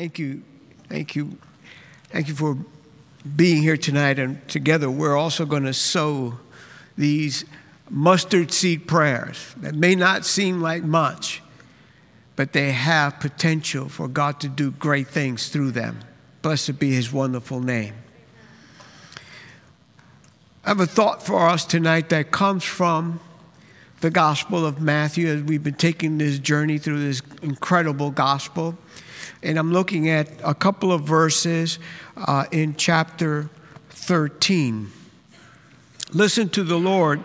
Thank you. Thank you. Thank you for being here tonight. And together, we're also going to sow these mustard seed prayers that may not seem like much, but they have potential for God to do great things through them. Blessed be his wonderful name. I have a thought for us tonight that comes from the Gospel of Matthew as we've been taking this journey through this incredible gospel. And I'm looking at a couple of verses uh, in chapter 13. Listen to the Lord.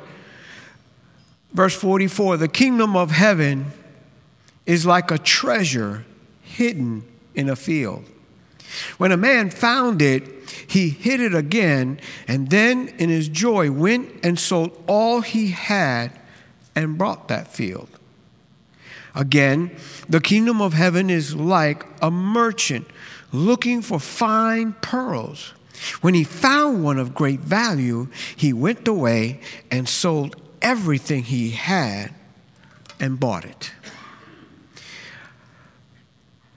Verse 44 The kingdom of heaven is like a treasure hidden in a field. When a man found it, he hid it again, and then in his joy went and sold all he had and brought that field. Again, the kingdom of heaven is like a merchant looking for fine pearls. When he found one of great value, he went away and sold everything he had and bought it.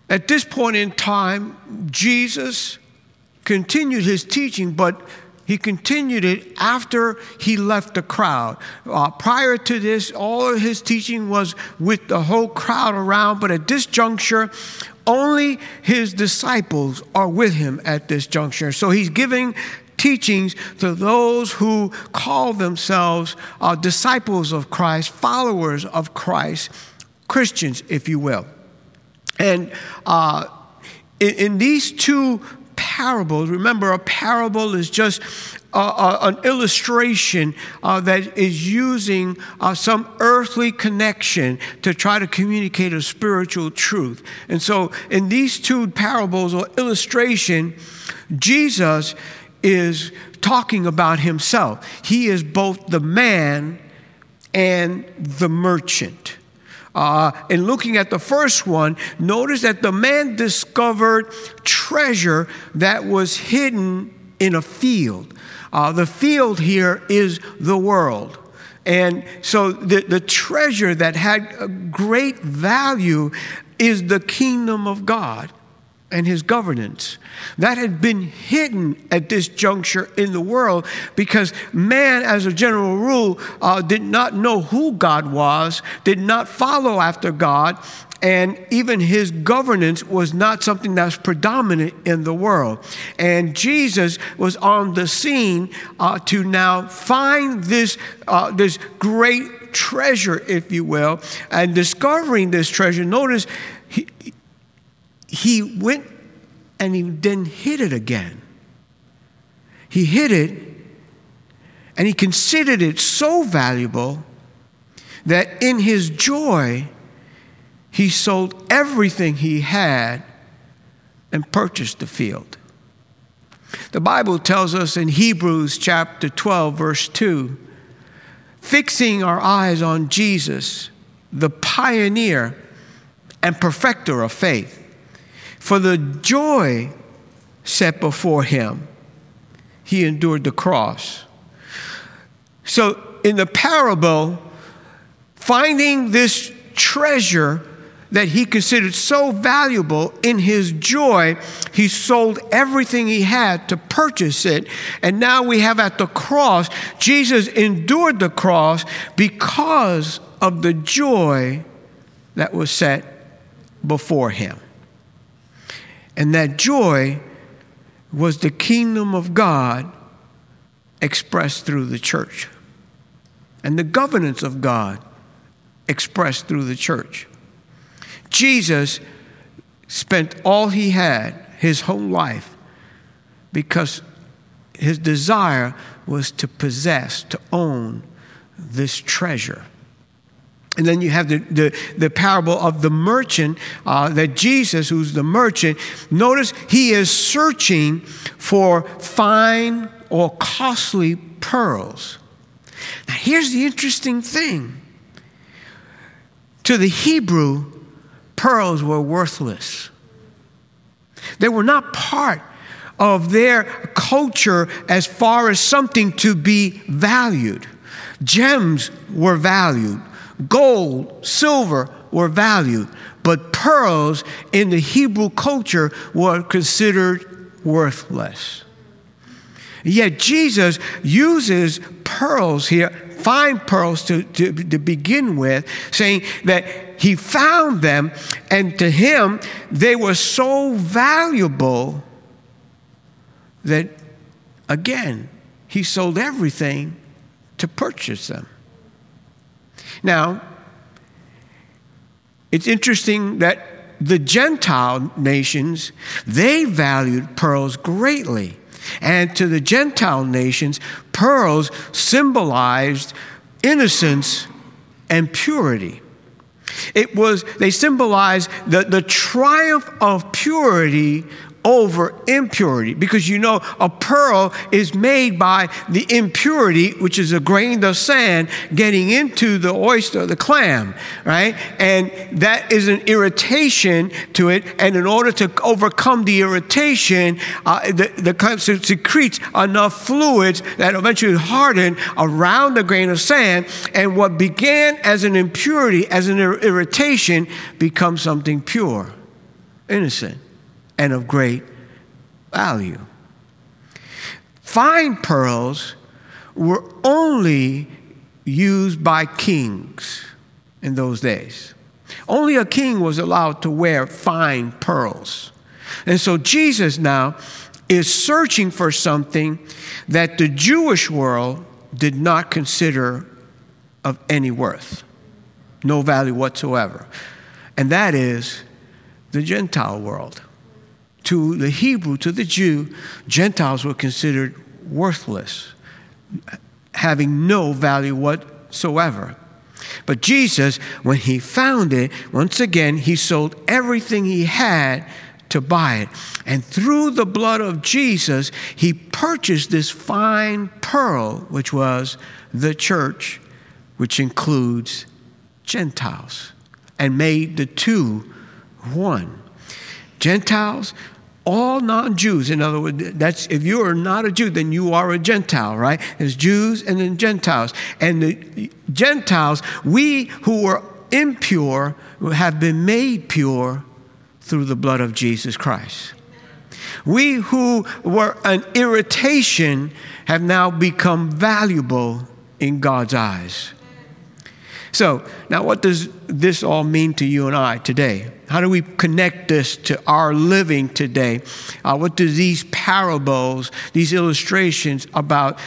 At this point in time, Jesus continued his teaching, but he continued it after he left the crowd. Uh, prior to this, all of his teaching was with the whole crowd around, but at this juncture, only his disciples are with him at this juncture. So he's giving teachings to those who call themselves uh, disciples of Christ, followers of Christ, Christians, if you will. And uh, in, in these two parables. Remember, a parable is just uh, uh, an illustration uh, that is using uh, some earthly connection to try to communicate a spiritual truth. And so, in these two parables or illustration, Jesus is talking about himself. He is both the man and the merchant. Uh, and looking at the first one, notice that the man discovered treasure that was hidden in a field. Uh, the field here is the world. And so the, the treasure that had great value is the kingdom of God and his governance. That had been hidden at this juncture in the world because man, as a general rule, uh, did not know who God was, did not follow after God, and even his governance was not something that's predominant in the world. And Jesus was on the scene uh, to now find this, uh, this great treasure, if you will, and discovering this treasure. Notice he, he went and he then hid it again. He hid it and he considered it so valuable that in his joy, he sold everything he had and purchased the field. The Bible tells us in Hebrews chapter 12, verse 2 fixing our eyes on Jesus, the pioneer and perfecter of faith for the joy set before him, he endured the cross. So, in the parable, finding this treasure that he considered so valuable in his joy, he sold everything he had to purchase it. And now we have at the cross, Jesus endured the cross because of the joy that was set before him. And that joy was the kingdom of God expressed through the church, and the governance of God expressed through the church. Jesus spent all he had, his whole life, because his desire was to possess, to own this treasure. And then you have the, the, the parable of the merchant, uh, that Jesus, who's the merchant, notice he is searching for fine or costly pearls. Now, here's the interesting thing to the Hebrew, pearls were worthless, they were not part of their culture as far as something to be valued. Gems were valued. Gold, silver were valued, but pearls in the Hebrew culture were considered worthless. Yet Jesus uses pearls here, fine pearls to, to, to begin with, saying that he found them, and to him they were so valuable that, again, he sold everything to purchase them. Now, it's interesting that the Gentile nations, they valued pearls greatly. And to the Gentile nations, pearls symbolized innocence and purity. It was, they symbolized the, the triumph of purity over impurity because you know a pearl is made by the impurity which is a grain of sand getting into the oyster the clam right? And that is an irritation to it and in order to overcome the irritation uh, the, the clam secretes enough fluids that eventually harden around the grain of sand and what began as an impurity as an irritation becomes something pure innocent and of great value. Fine pearls were only used by kings in those days. Only a king was allowed to wear fine pearls. And so Jesus now is searching for something that the Jewish world did not consider of any worth, no value whatsoever. And that is the Gentile world to the Hebrew, to the Jew, Gentiles were considered worthless, having no value whatsoever. But Jesus, when he found it, once again, he sold everything he had to buy it. And through the blood of Jesus, he purchased this fine pearl, which was the church, which includes Gentiles, and made the two one. Gentiles all non-Jews. In other words, that's if you are not a Jew, then you are a Gentile, right? There's Jews and then Gentiles. And the Gentiles, we who were impure have been made pure through the blood of Jesus Christ. We who were an irritation have now become valuable in God's eyes. So, now what does this all mean to you and I today? How do we connect this to our living today? Uh, what do these parables, these illustrations about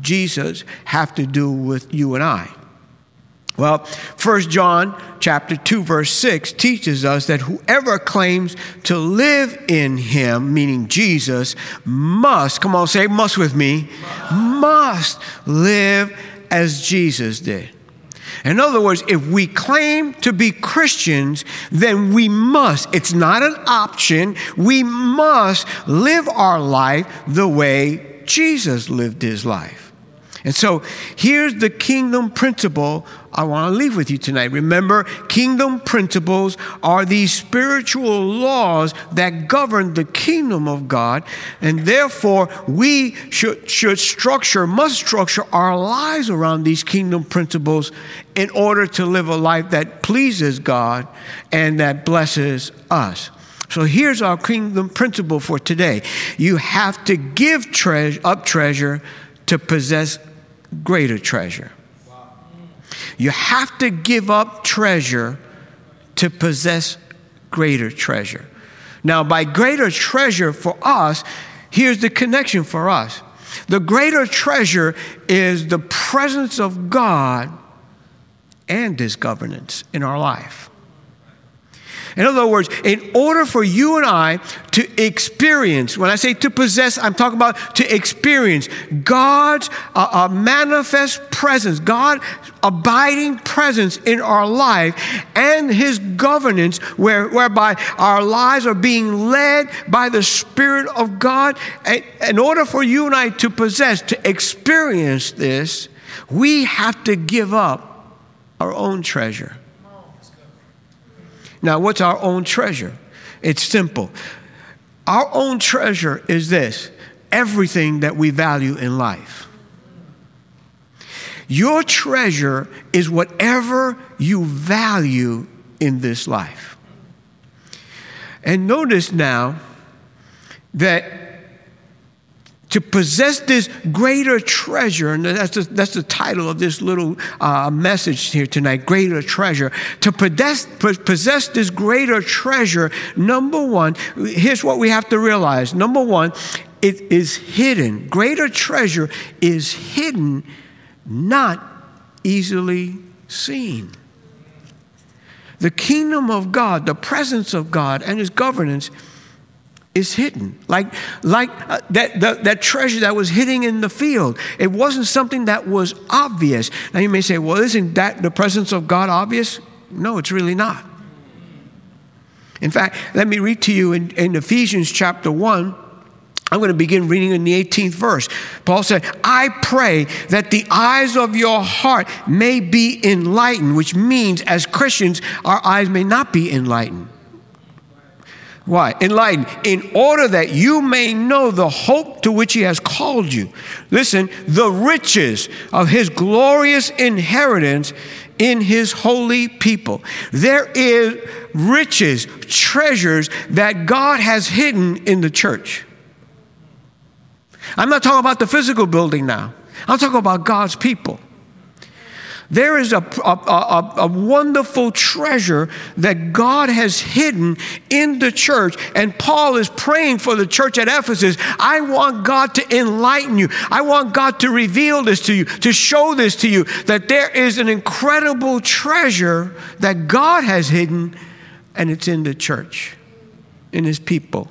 Jesus have to do with you and I? Well, 1 John chapter 2 verse 6 teaches us that whoever claims to live in him, meaning Jesus, must, come on say must with me, must live as Jesus did. In other words, if we claim to be Christians, then we must, it's not an option, we must live our life the way Jesus lived his life. And so here's the kingdom principle I want to leave with you tonight. Remember, kingdom principles are these spiritual laws that govern the kingdom of God, and therefore we should, should structure, must structure our lives around these kingdom principles in order to live a life that pleases God and that blesses us. So here's our kingdom principle for today. You have to give up treasure to possess greater treasure. You have to give up treasure to possess greater treasure. Now, by greater treasure for us, here's the connection for us. The greater treasure is the presence of God and His governance in our life. In other words, in order for you and I to experience, when I say to possess, I'm talking about to experience God's uh, uh, manifest presence, God abiding presence in our life, and His governance, where, whereby our lives are being led by the Spirit of God. In order for you and I to possess, to experience this, we have to give up our own treasure. Now, what's our own treasure? It's simple. Our own treasure is this everything that we value in life. Your treasure is whatever you value in this life. And notice now that to possess this greater treasure, and that's the, that's the title of this little uh, message here tonight greater treasure. To possess, possess this greater treasure, number one, here's what we have to realize. Number one, it is hidden. Greater treasure is hidden, not easily seen. The kingdom of God, the presence of God, and His governance is hidden. Like, like uh, that, that, that treasure that was hidden in the field. It wasn't something that was obvious. Now you may say, well, isn't that the presence of God obvious? No, it's really not. In fact, let me read to you in, in Ephesians chapter 1. I'm going to begin reading in the 18th verse. Paul said, I pray that the eyes of your heart may be enlightened, which means as Christians, our eyes may not be enlightened. Why? Enlightened, in order that you may know the hope to which he has called you. Listen, the riches of his glorious inheritance in his holy people. There is riches, treasures that God has hidden in the church. I'm not talking about the physical building now, I'm talking about God's people. There is a, a, a, a, wonderful treasure that God has hidden in the church. And Paul is praying for the church at Ephesus. I want God to enlighten you. I want God to reveal this to you, to show this to you, that there is an incredible treasure that God has hidden, and it's in the church, in his people.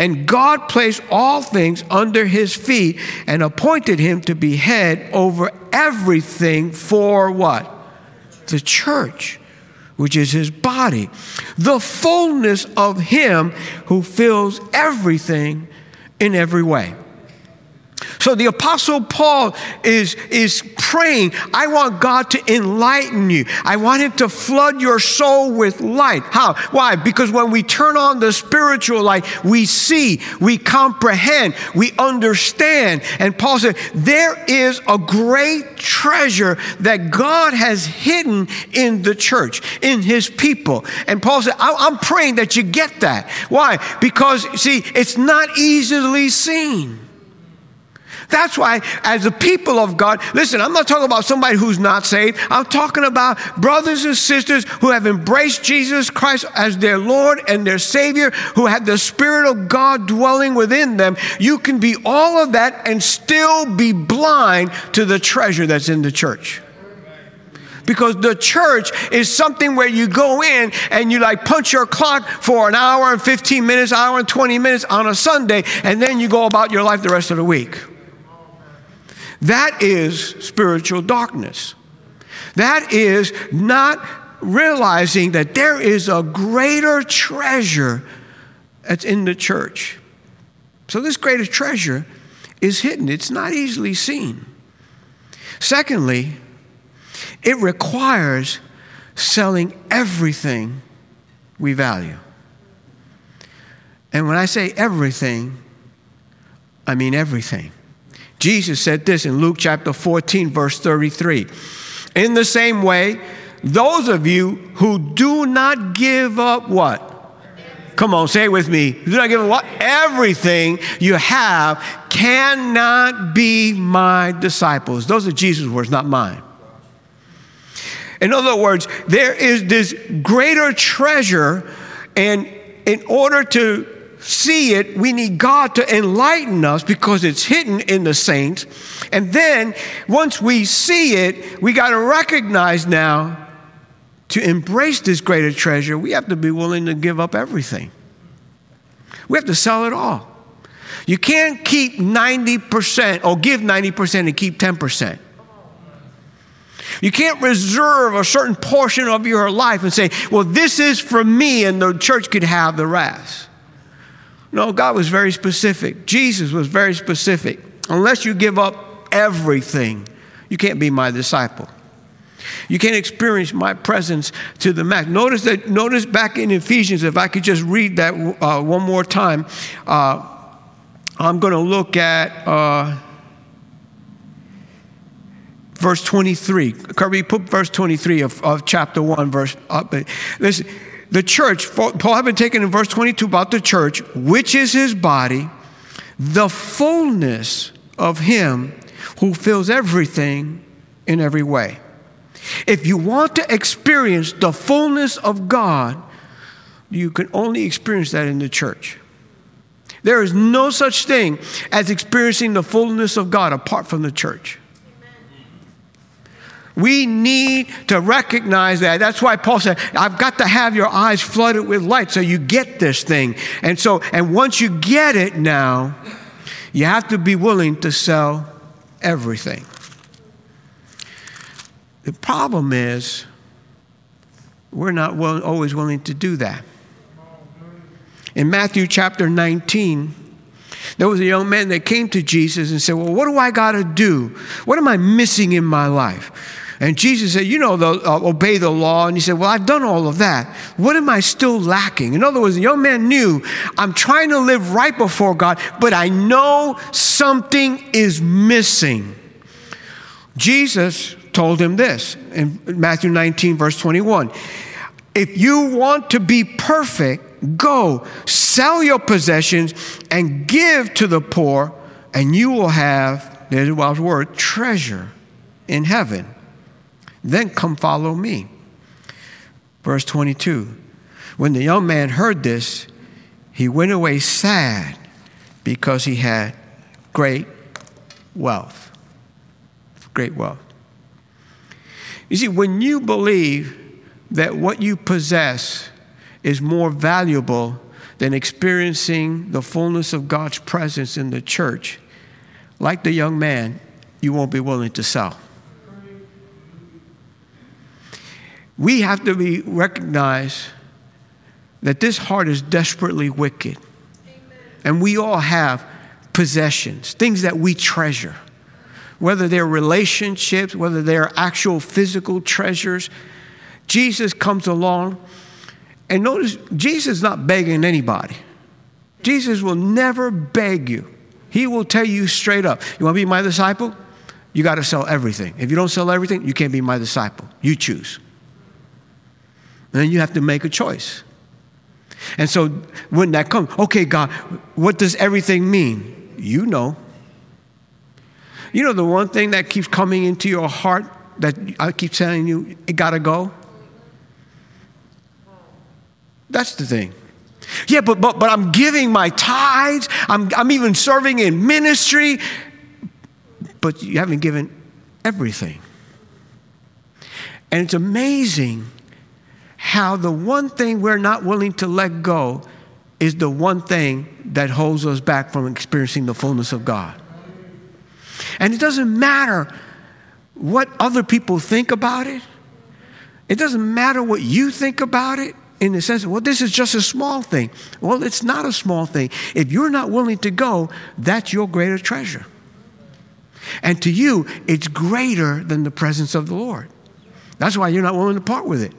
And God placed all things under his feet and appointed him to be head over everything for what? The church, which is his body. The fullness of him who fills everything in every way. So the apostle Paul is, is praying, I want God to enlighten you. I want him to flood your soul with light. How? Why? Because when we turn on the spiritual light, we see, we comprehend, we understand. And Paul said, there is a great treasure that God has hidden in the church, in his people. And Paul said, I'm praying that you get that. Why? Because, see, it's not easily seen. That's why, as the people of God, listen, I'm not talking about somebody who's not saved. I'm talking about brothers and sisters who have embraced Jesus Christ as their Lord and their Savior, who have the Spirit of God dwelling within them. You can be all of that and still be blind to the treasure that's in the church because the church is something where you go in and you like punch your clock for an hour and 15 minutes, hour and 20 minutes on a Sunday, and then you go about your life the rest of the week. That is spiritual darkness. That is not realizing that there is a greater treasure that's in the church. So, this greater treasure is hidden, it's not easily seen. Secondly, it requires selling everything we value. And when I say everything, I mean everything. Jesus said this in Luke chapter 14, verse 33. In the same way, those of you who do not give up what? Come on, say it with me. Do not give up what? Everything you have cannot be my disciples. Those are Jesus' words, not mine. In other words, there is this greater treasure, and in order to see it, we need God to enlighten us because it's hidden in the saints. And then once we see it, we got to recognize now to embrace this greater treasure, we have to be willing to give up everything. We have to sell it all. You can't keep 90% or give 90% and keep 10%. You can't reserve a certain portion of your life and say, well, this is for me and the church could have the rest. No, God was very specific. Jesus was very specific. Unless you give up everything, you can't be my disciple. You can't experience my presence to the max. Notice that. Notice back in Ephesians. If I could just read that uh, one more time, uh, I'm going to look at uh, verse 23. Kirby, put verse 23 of, of chapter one. Verse. listen, the church. Paul had been taken in verse 22 about the church, which is his body, the fullness of him who fills everything in every way. If you want to experience the fullness of God, you can only experience that in the church. There is no such thing as experiencing the fullness of God apart from the church. We need to recognize that. That's why Paul said, I've got to have your eyes flooded with light so you get this thing. And so, and once you get it now, you have to be willing to sell everything. The problem is, we're not will, always willing to do that. In Matthew chapter 19, there was a young man that came to Jesus and said, Well, what do I got to do? What am I missing in my life? And Jesus said, You know, the, uh, obey the law. And he said, Well, I've done all of that. What am I still lacking? In other words, the young man knew, I'm trying to live right before God, but I know something is missing. Jesus told him this in Matthew 19, verse 21. If you want to be perfect, go sell your possessions and give to the poor, and you will have, there's the word, treasure in heaven. Then come follow me. Verse 22. When the young man heard this, he went away sad because he had great wealth. Great wealth. You see, when you believe that what you possess is more valuable than experiencing the fullness of God's presence in the church, like the young man, you won't be willing to sell. We have to be recognize that this heart is desperately wicked. And we all have possessions, things that we treasure whether they're relationships, whether they're actual physical treasures. Jesus comes along, and notice, Jesus is not begging anybody. Jesus will never beg you. He will tell you straight up, You want to be my disciple? You got to sell everything. If you don't sell everything, you can't be my disciple. You choose. And then you have to make a choice. And so when that comes, okay, God, what does everything mean? You know. You know, the one thing that keeps coming into your heart that I keep telling you, it got to go? That's the thing. Yeah, but, but, but I'm giving my tithes, I'm, I'm even serving in ministry, but you haven't given everything. And it's amazing how the one thing we're not willing to let go is the one thing that holds us back from experiencing the fullness of God. And it doesn't matter what other people think about it. It doesn't matter what you think about it in the sense well, this is just a small thing. Well, it's not a small thing. If you're not willing to go, that's your greater treasure. And to you, it's greater than the presence of the Lord. That's why you're not willing to part with it.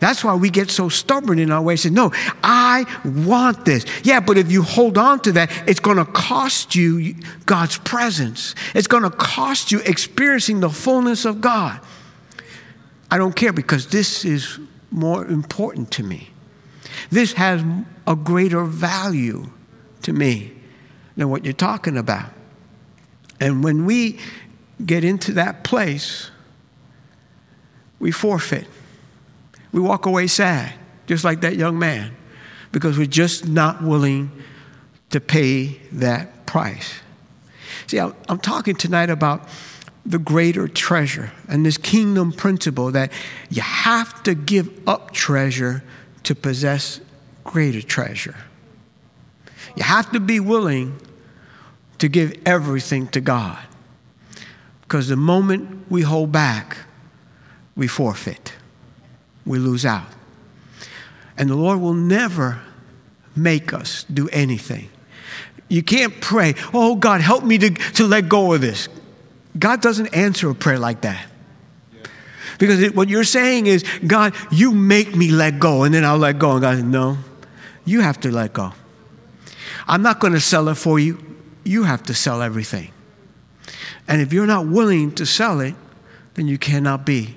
That's why we get so stubborn in our way. Say, no, I want this. Yeah, but if you hold on to that, it's going to cost you God's presence. It's going to cost you experiencing the fullness of God. I don't care because this is more important to me. This has a greater value to me than what you're talking about. And when we get into that place, we forfeit. We walk away sad, just like that young man, because we're just not willing to pay that price. See, I'm talking tonight about the greater treasure and this kingdom principle that you have to give up treasure to possess greater treasure. You have to be willing to give everything to God. Because the moment we hold back, we forfeit we lose out. And the Lord will never make us do anything. You can't pray, oh God, help me to, to let go of this. God doesn't answer a prayer like that. Because it, what you're saying is, God, you make me let go, and then I'll let go. And God no, you have to let go. I'm not going to sell it for you. You have to sell everything. And if you're not willing to sell it, then you cannot be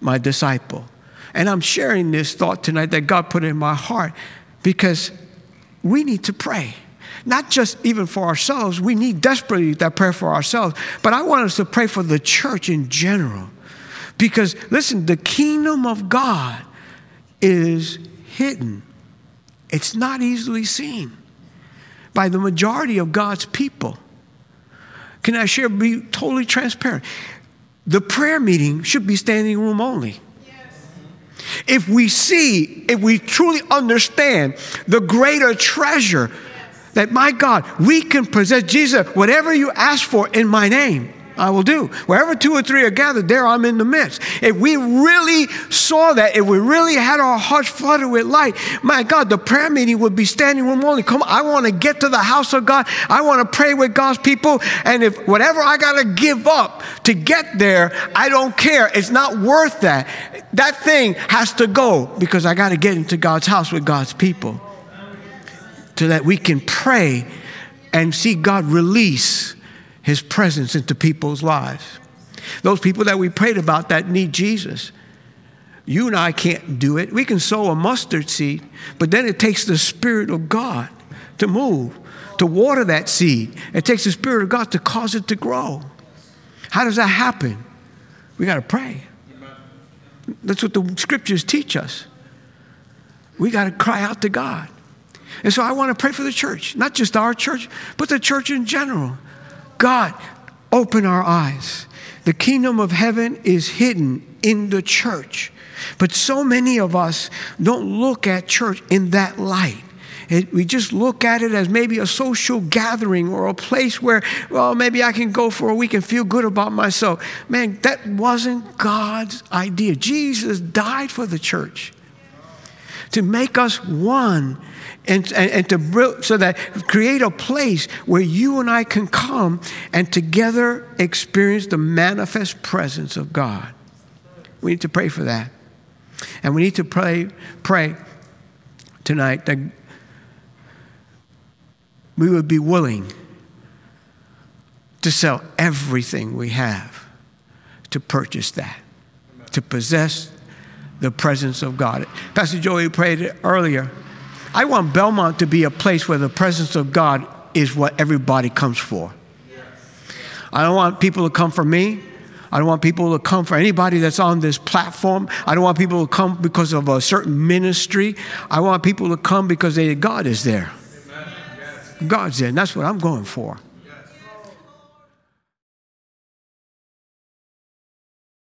my disciple. And I'm sharing this thought tonight that God put in my heart because we need to pray. Not just even for ourselves, we need desperately that prayer for ourselves, but I want us to pray for the church in general. Because listen, the kingdom of God is hidden, it's not easily seen by the majority of God's people. Can I share, be totally transparent? The prayer meeting should be standing room only. If we see, if we truly understand the greater treasure that, my God, we can possess Jesus, whatever you ask for in my name, I will do. Wherever two or three are gathered, there I'm in the midst. If we really saw that, if we really had our hearts flooded with light, my God, the prayer meeting would be standing room only. Come on, I want to get to the house of God. I want to pray with God's people. And if whatever I got to give up to get there, I don't care. It's not worth that. That thing has to go because I got to get into God's house with God's people so that we can pray and see God release his presence into people's lives. Those people that we prayed about that need Jesus. You and I can't do it. We can sow a mustard seed, but then it takes the Spirit of God to move, to water that seed. It takes the Spirit of God to cause it to grow. How does that happen? We got to pray. That's what the scriptures teach us. We got to cry out to God. And so I want to pray for the church, not just our church, but the church in general. God, open our eyes. The kingdom of heaven is hidden in the church. But so many of us don't look at church in that light. It, we just look at it as maybe a social gathering or a place where, well, maybe I can go for a week and feel good about myself. Man, that wasn't God's idea. Jesus died for the church to make us one and, and, and, to so that create a place where you and I can come and together experience the manifest presence of God. We need to pray for that. And we need to pray, pray tonight that we would be willing to sell everything we have to purchase that, to possess the presence of God. Pastor Joey prayed earlier I want Belmont to be a place where the presence of God is what everybody comes for. I don't want people to come for me. I don't want people to come for anybody that's on this platform. I don't want people to come because of a certain ministry. I want people to come because they, God is there. God's there, that's what I'm going for.